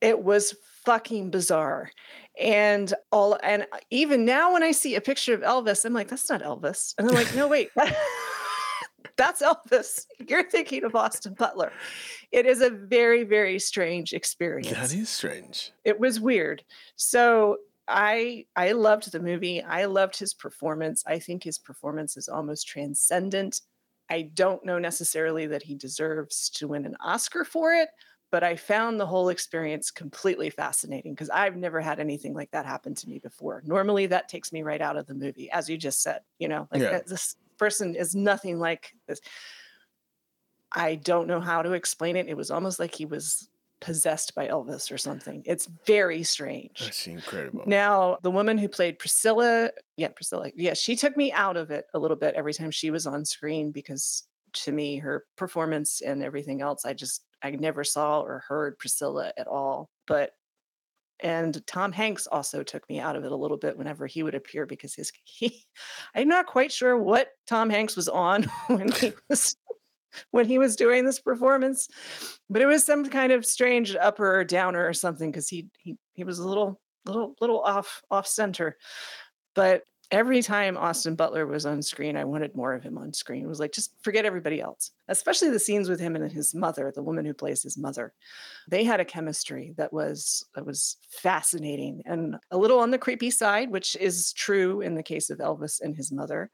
It was fucking bizarre. And all and even now when I see a picture of Elvis, I'm like, that's not Elvis. And I'm like, no, wait. [laughs] That's Elvis. You're thinking of Austin Butler. It is a very, very strange experience. That is strange. It was weird. So I I loved the movie. I loved his performance. I think his performance is almost transcendent. I don't know necessarily that he deserves to win an Oscar for it, but I found the whole experience completely fascinating because I've never had anything like that happen to me before. Normally, that takes me right out of the movie, as you just said. You know, like Yeah. this person is nothing like this. I don't know how to explain it. It was almost like he was possessed by Elvis or something. It's very strange. That's incredible. Now, the woman who played Priscilla, yeah, Priscilla, yeah, she took me out of it a little bit every time she was on screen because to me, her performance and everything else, I just, I never saw or heard Priscilla at all. But, and Tom Hanks also took me out of it a little bit whenever he would appear because his, [laughs] he, I'm not quite sure what Tom Hanks was on [laughs] when he [laughs] was when he was doing this performance but it was some kind of strange upper or downer or something because he he he was a little little little off off center but every time austin butler was on screen i wanted more of him on screen it was like just forget everybody else especially the scenes with him and his mother the woman who plays his mother they had a chemistry that was that was fascinating and a little on the creepy side which is true in the case of elvis and his mother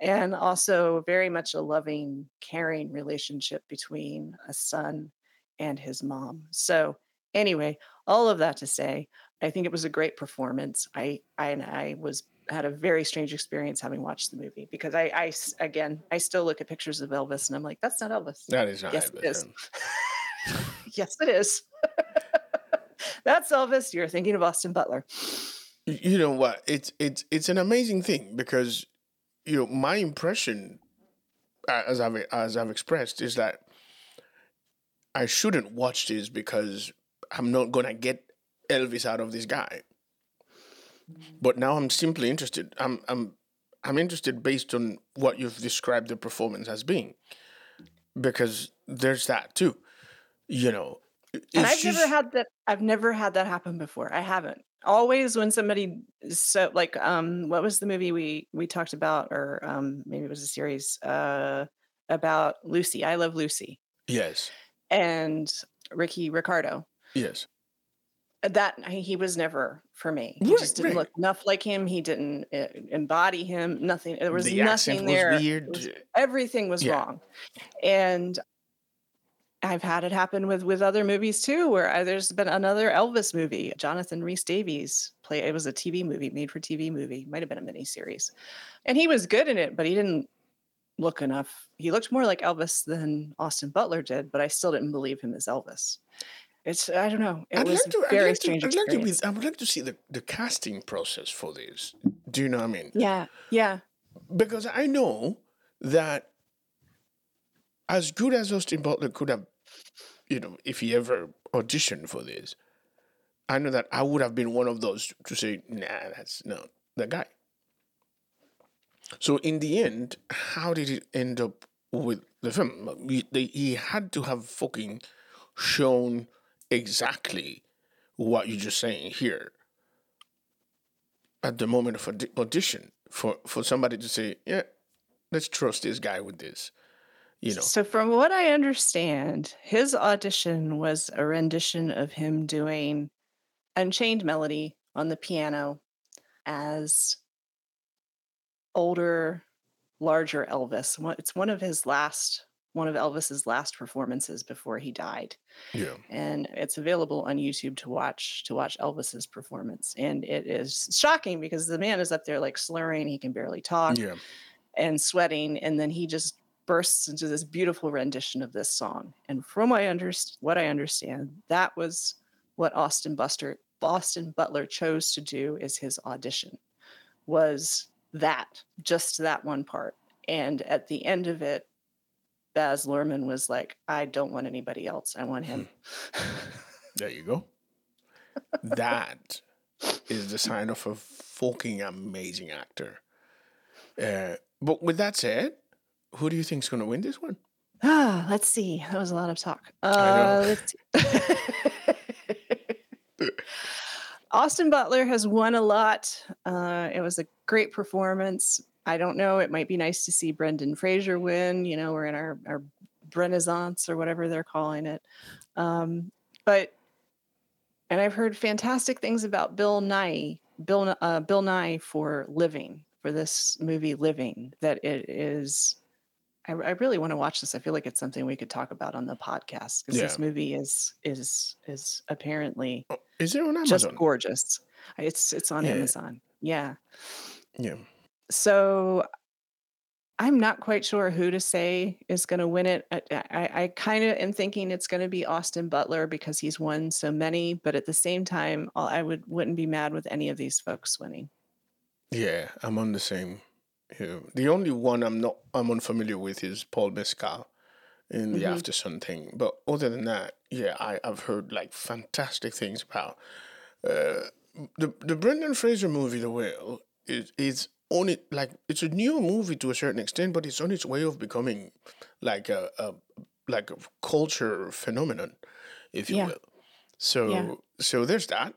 and also very much a loving caring relationship between a son and his mom. So anyway, all of that to say, I think it was a great performance. I I I was had a very strange experience having watched the movie because I, I again I still look at pictures of Elvis and I'm like that's not Elvis. That is not yes, Elvis, it is. [laughs] yes, it is. [laughs] that's Elvis. You're thinking of Austin Butler. You know what? It's it's it's an amazing thing because you know my impression, as I've as I've expressed, is that I shouldn't watch this because I'm not gonna get Elvis out of this guy. But now I'm simply interested. I'm I'm I'm interested based on what you've described the performance as being, because there's that too. You know, And I've never had that. I've never had that happen before. I haven't. Always when somebody so like um what was the movie we we talked about or um maybe it was a series uh about Lucy. I love Lucy yes, and Ricky Ricardo. yes. That he was never for me. He just didn't right. look enough like him. He didn't uh, embody him. Nothing. There was the nothing there. was weird. was- everything was Yeah. wrong and i've had it happen with with other movies too where I, there's been another elvis movie jonathan rhys davies play it was a tv movie made for tv movie might have been a miniseries and he was good in it but he didn't look enough he looked more like elvis than austin butler did but i still didn't believe him as elvis it's i don't know it I'd was like to, very I'd like strange to, I'd like to, be, I would like to see the, the casting process for this. Do you know what I mean? yeah yeah Because I know that as good as Austin Butler could have, you know, if he ever auditioned for this, I know that I would have been one of those to say, nah, that's not the guy. So in the end, how did it end up with the film? He, they, he had to have fucking shown exactly what you're just saying here at the moment of audi- audition for for somebody to say, yeah, let's trust this guy with this. You know, So, from what I understand, his audition was a rendition of him doing Unchained Melody on the piano as older, larger Elvis. It's one of his last, one of Elvis's last performances before he died, yeah, and it's available on YouTube to watch to watch Elvis's performance. And it is shocking because the man is up there like slurring, he can barely talk yeah, and sweating and then he just bursts into this beautiful rendition of this song and from what i understand what i understand that was what austin buster boston butler chose to do as his audition was that just that one part and at the end of it baz luhrmann was like i don't want anybody else i want him [laughs] there you go. that is the sign of a fucking amazing actor. Uh, but with that said, who do you think's going to win this one? Ah, let's see. That was a lot of talk. Uh. [laughs] Austin Butler has won a lot. Uh, it was a great performance. I don't know. It might be nice to see Brendan Fraser win. You know, we're in our our renaissance or whatever they're calling it. Um, but and I've heard fantastic things about Bill Nighy, Bill uh, Bill Nighy for Living for this movie Living. That it is. I, I really want to watch this. I feel like it's something we could talk about on the podcast because this movie is is is apparently Oh, Is it on Amazon? just gorgeous. It's it's on Yeah. Amazon. Yeah. Yeah. So I'm not quite sure who to say is going to win it. I, I, I kind of am thinking it's going to be Austin Butler because he's won so many, but at the same time, I would wouldn't be mad with any of these folks winning. Yeah, I'm on the same. Yeah. The only one I'm not I'm unfamiliar with is Paul Mescal in the Mhm. Aftersun thing. But other than that, yeah, I, I've heard like fantastic things about uh, the the Brendan Fraser movie, The Whale, is is on it like it's a new movie to a certain extent, but it's on its way of becoming like a, a like a culture phenomenon, if you Yeah. will. So Yeah. so there's that.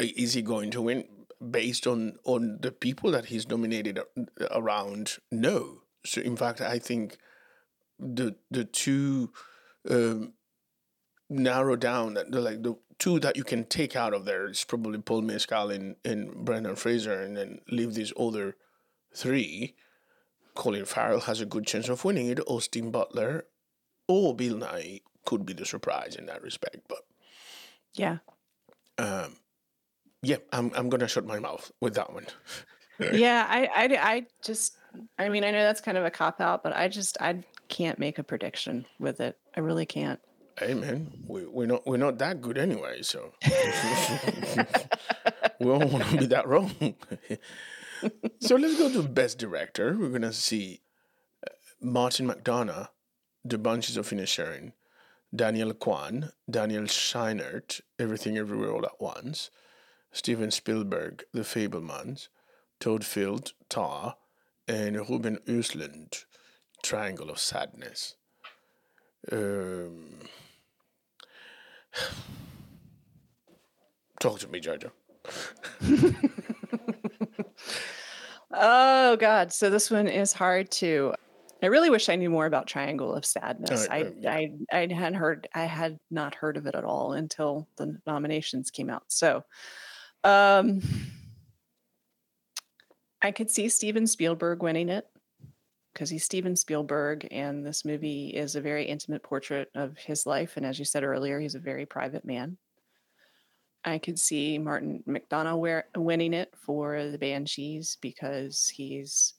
Is he going to win based on on the people that he's nominated around? No. So in fact, I think the the two um, narrow down that the like the two that you can take out of there is probably Paul Mescal and, and Brendan Fraser, and then leave these other three. Colin Farrell has a good chance of winning it. Austin Butler or Bill Nighy could be the surprise in that respect. But Yeah. um, yeah, I'm I'm gonna shut my mouth with that one. [laughs] Yeah. I, I, I just, I mean, I know that's kind of a cop out, but I just, I can't make a prediction with it. I really can't. Hey man, we we're not we're not that good anyway, so [laughs] we don't want to be that wrong. so let's go to best director. We're gonna see uh, Martin McDonagh, The Banshees of Inisherin, Daniel Kwan, Daniel Scheinert, Everything Everywhere All at Once, Steven Spielberg, The Fabelmans, Todd Field, Tar, and Ruben Östlund, Triangle of Sadness. Um, talk to me, Jojo. Oh God! So this one is hard to. I really wish I knew more about Triangle of Sadness. Uh, I, uh, yeah. I I hadn't heard. I had not heard of it at all until the nominations came out. So, um, I could see Steven Spielberg winning it because he's Steven Spielberg, and this movie is a very intimate portrait of his life. And as you said earlier, he's a very private man. I could see Martin McDonagh wear, winning it for the Banshees because he's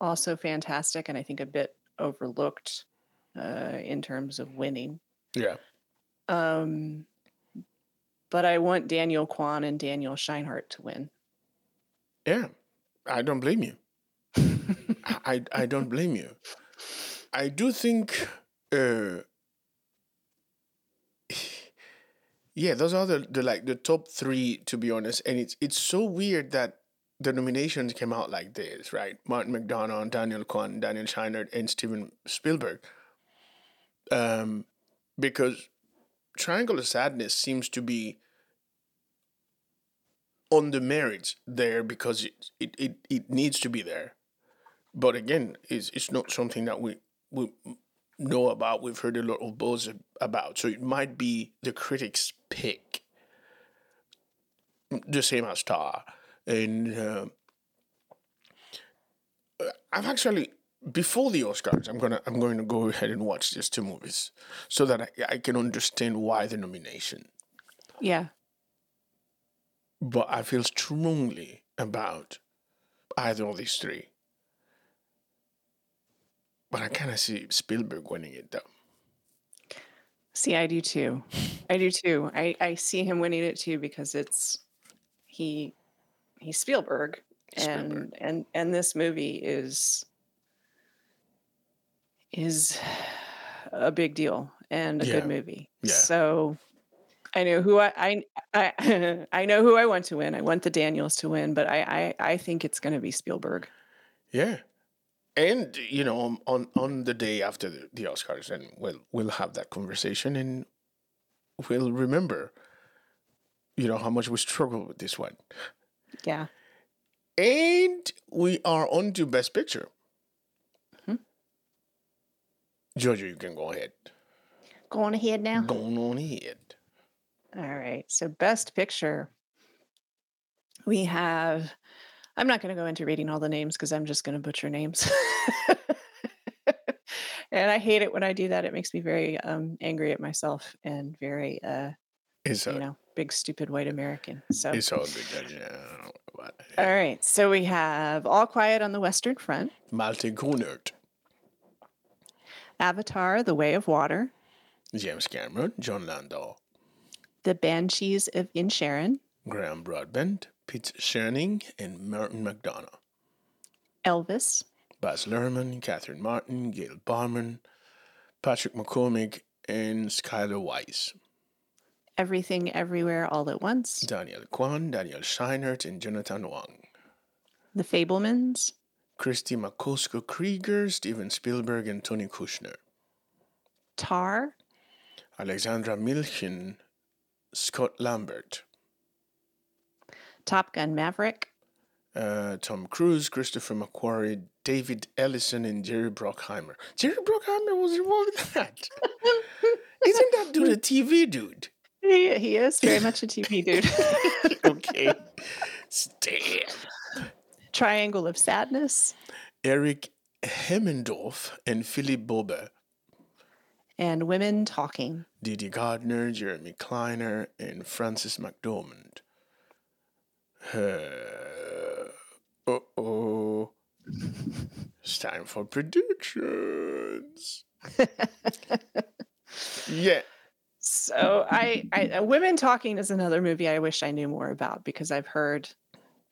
also fantastic and I think a bit overlooked uh, in terms of winning. Yeah. Um, but I want Daniel Kwan and Daniel Scheinert to win. Yeah. I don't blame you. I, I don't blame you. I do think uh yeah, those are the, the like the top three to be honest. And it's it's so weird that the nominations came out like this, right? Martin McDonagh, Daniel Kwan, Daniel Scheinert, and Steven Spielberg. Um because Triangle of Sadness seems to be on the merits there because it, it, it, it needs to be there. But again, it's, it's not something that we, we know about, we've heard a lot of buzz about. So it might be the critics' pick, the same as Tar. And uh, I've actually, before the Oscars, I'm gonna I'm going to go ahead and watch these two movies so that I, I can understand why the nomination Yeah. but I feel strongly about either of these three. But I kind of see Spielberg winning it though. See, I do too. I do too. I, I see him winning it too because it's he he's Spielberg and and and this movie is is a big deal and a Yeah. good movie. Yeah. So I know who I I I, [laughs] I know who I want to win. I want the Daniels to win, but I I, I think it's going to be Spielberg. Yeah. And you know, on on, on the day after the, the Oscars, and we'll we'll have that conversation, and we'll remember, you know, how much we struggled with this one. Yeah. And we are on to Best Picture. Mhm. Georgia, you can go ahead. Going ahead now. Go on ahead. All right. So, best picture. We have, I'm not going to go into reading all the names because I'm just going to butcher names. [laughs] and I hate it when I do that. It makes me very um, angry at myself and very, uh, It's all, you know, big, stupid white American. So, it's all good, Georgia. I don't know about it. all right. So, we have All Quiet on the Western Front, Malte Grunert, Avatar, The Way of Water, James Cameron, Jon Landau, The Banshees of Inisherin, Graham Broadbent, Pete Schoening, and Martin McDonagh. Elvis, Baz Luhrmann, Catherine Martin, Gail Berman, Patrick McCormick, and Schuyler Weiss. Everything Everywhere All at Once, Daniel Kwan, Daniel Scheinert, and Jonathan Wang. The Fabelmans, Kristie Macosko Krieger, Steven Spielberg, and Tony Kushner. Tar, Alexandra Milchan, Scott Lambert, Top Gun Maverick, uh, Tom Cruise, Christopher McQuarrie, David Ellison, and Jerry Bruckheimer. Jerry Bruckheimer was involved in that. [laughs] Isn't that dude a TV dude? He, he is very much a TV [laughs] dude. okay. Stay. Triangle of Sadness Erik Hemmendorff and Philip Bober. and Women Talking. Dede Gardner, Jeremy Kleiner, and Frances McDormand. Uh oh. It's time for predictions. [laughs] yeah. So I, I uh, Women Talking is another movie I wish I knew more about because I've heard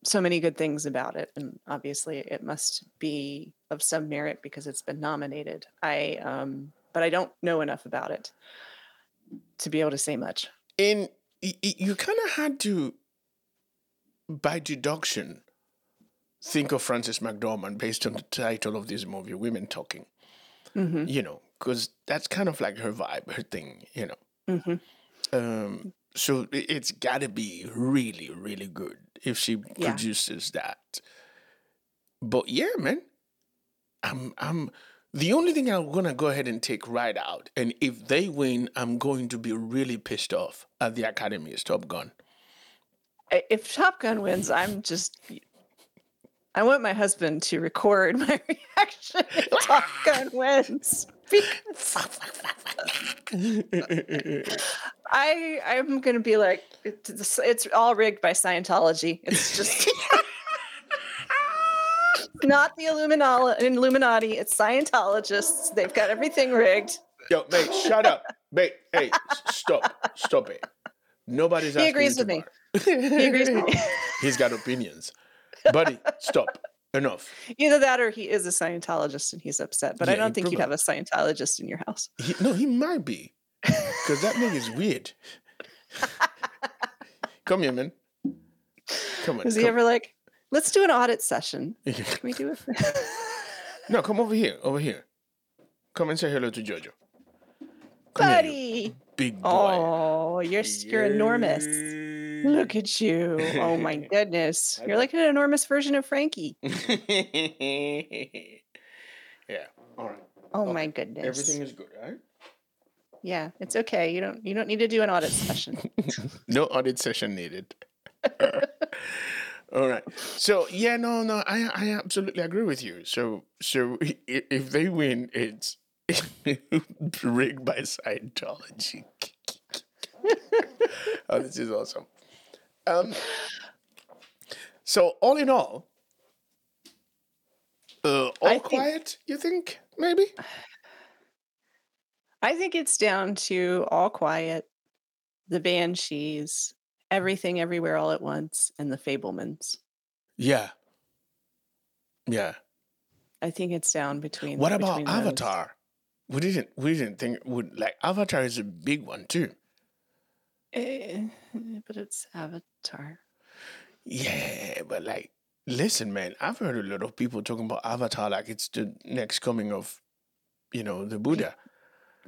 so many good things about it, and obviously it must be of some merit because it's been nominated. I um, but I don't know enough about it to be able to say much. And you kind of had to, by deduction, think of Frances McDormand based on the title of this movie, Women Talking. hmm You know, because that's kind of like her vibe, her thing, you know. hmm Um, so it's got to be really, really good if she Yeah. produces that. But yeah, man, I'm, I'm. The only thing I'm gonna go ahead and take right out, and if they win, I'm going to be really pissed off at the Academy is Top Gun. If Top Gun wins, I'm just. I want my husband to record my [laughs] reaction Top Gun wins. I I'm gonna be like it's, it's all rigged by Scientology. It's just [laughs] not the Illuminati. Illuminati. It's Scientologists. They've got everything rigged. Yo, mate, shut up, mate. Hey, stop, stop it. Nobody's He agrees with me. bar. He agrees with [laughs] me. He's got opinions, buddy. Stop. Enough. Either that or he is a Scientologist and he's upset. But I don't he think you'd have a Scientologist in your house. He, no, he might be, because that nigga's weird. Come here, man. Come on. Is he ever like, let's do an audit session? [laughs] Can we do it? [laughs] no, come over here. Over here. Come and say hello to Jojo. Come here, Buddy. big boy. Oh, you're you're enormous. Look at you. Oh my [laughs] goodness. You're like an enormous version of Frankie. [laughs] yeah. All right. Oh Okay, my goodness. Everything is good, right? Yeah, it's okay. You don't you don't need to do an audit session. [laughs] no audit session needed. All right. So yeah, no, no, I I absolutely agree with you. So so if they win, it's rigged by Scientology. oh, this is awesome. Um. So all in all, uh, all think- quiet. You think maybe? I think it's down to All Quiet, The Banshees, Everything Everywhere All at Once, and The Fabelmans. Yeah. Yeah. I think it's down between. What about between those. Avatar? We didn't we didn't think would like Avatar is a big one too. Eh, but it's Avatar. Yeah, but like listen, man, I've heard a lot of people talking about Avatar like it's the next coming of, you know, the Buddha.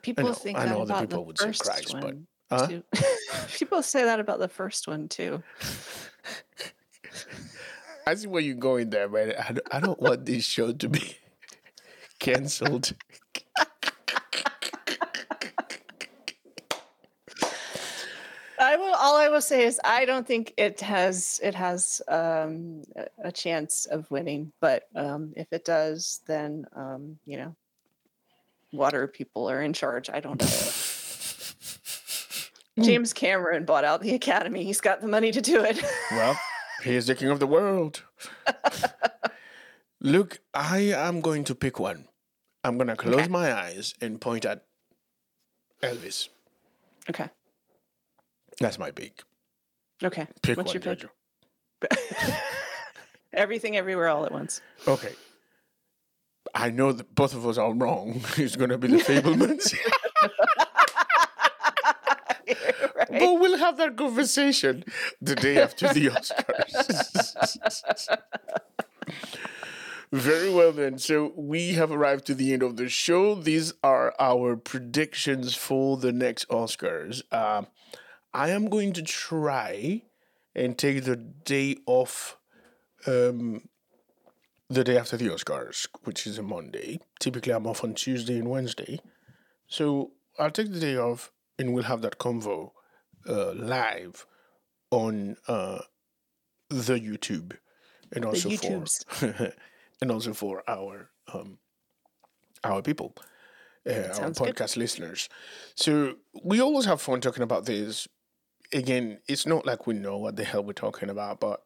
People know- think I that know about people the would say first Christ, but- one Huh? [laughs] People say that about the first one too. [laughs] I see where you're going there, man. I don't, I don't want this show to be [laughs] cancelled. I will. All I will say is I don't think it has it has um, a- chance of winning. But um, if it does, then um, you know, water people are in charge. I don't know. [laughs] James Cameron bought out the Academy. He's got the money to do it. Well, [laughs] he is the king of the world. [laughs] Look, I am going to pick one. I'm going to close Okay. my eyes and point at Elvis. okay. That's my pick. Okay. Pick What's one, your pick? [laughs] Everything, everywhere, all at once. Okay. I know that both of us are wrong. [laughs] It's going to be the Fabelmans. right. [laughs] But we'll have that conversation the day after the Oscars. Very well, then. So we have arrived to the end of the show. These are our predictions for the next Oscars. Um, I am going to try and take the day off um, the day after the Oscars, which is a Monday. Typically, I'm off on Tuesday and Wednesday. So I'll take the day off and we'll have that convo uh, live on uh, the YouTube and also for [laughs] and also for our um, our people, uh, our sounds good. podcast listeners. So we always have fun talking about this. Again, it's not like we know what the hell we're talking about, but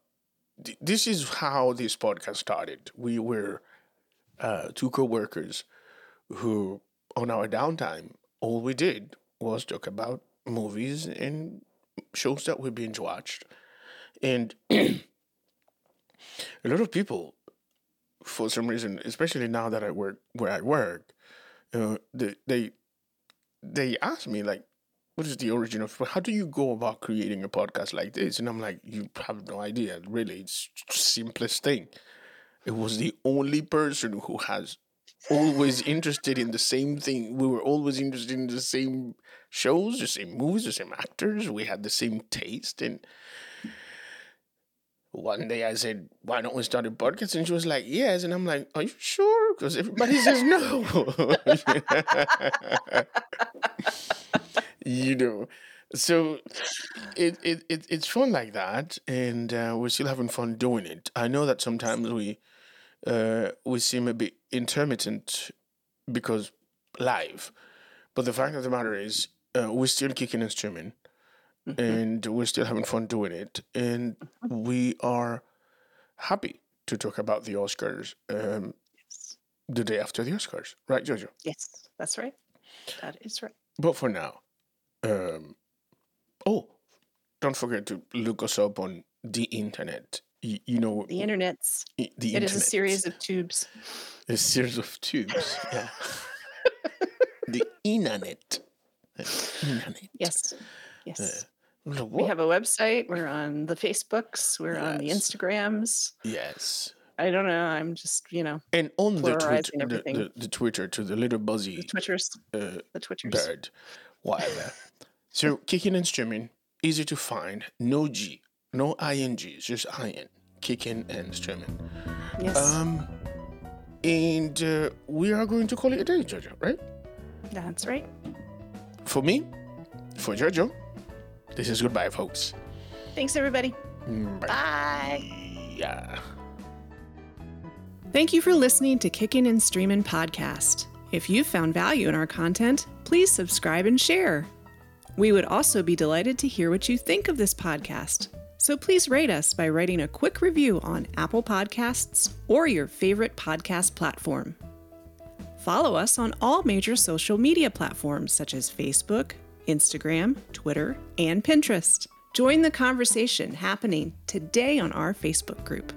th- this is how this podcast started. We were uh, two co-workers who, on our downtime, all we did was talk about movies and shows that we binge watched, and [clears throat] a lot of people, for some reason, especially now that I work where I work, uh, they they they ask me like, "What is the origin of? How do you go about creating a podcast like this?" And I'm like, "You have no idea. Really, it's simplest thing." It was the only person who has always interested in the same thing. We were always interested in the same shows, the same movies, the same actors. We had the same taste. And one day I said, Why don't we start a podcast? And she was like, Yes. And I'm like, Are you sure? Because everybody says no. [laughs] [laughs] you know. So it, it, it it's fun like that, and uh, we're still having fun doing it. I know that sometimes we uh, we seem a bit intermittent because live, but the fact of the matter is uh, we're still kicking and streaming, and we're still having fun doing it, and we are happy to talk about the Oscars um, yes. the day after the Oscars, right, Jojo? Yes, that's right. That is right. But for now, um, oh, don't forget to look us up on the internet. You, you know, The internet's. i- the internet. is a series of tubes. a series of tubes. Yeah. [laughs] the internet. Yes. Yes. The We have a website. We're on the Facebooks. We're on the Instagrams. yes. I don't know. I'm just, you know, And on the Twitter, the, the, the Twitter to the little buzzy the Twitters. uh, The Twitters. bird, whatever. so kicking and streaming, easy to find. No G, no ing, just in. Kicking and streaming. Yes. Um, and uh, we are going to call it a day, Jojo, right? that's right. For me, for Jojo, this is goodbye, folks. Thanks, everybody. Mm, Bye. Yeah. Thank you for listening to Kicking and Streaming podcast. If you've found value in our content, please subscribe and share. We would also be delighted to hear what you think of this podcast. So please rate us by writing a quick review on Apple Podcasts or your favorite podcast platform. Follow us on all major social media platforms such as Facebook, Instagram, Twitter, and Pinterest. Join the conversation happening today on our Facebook group.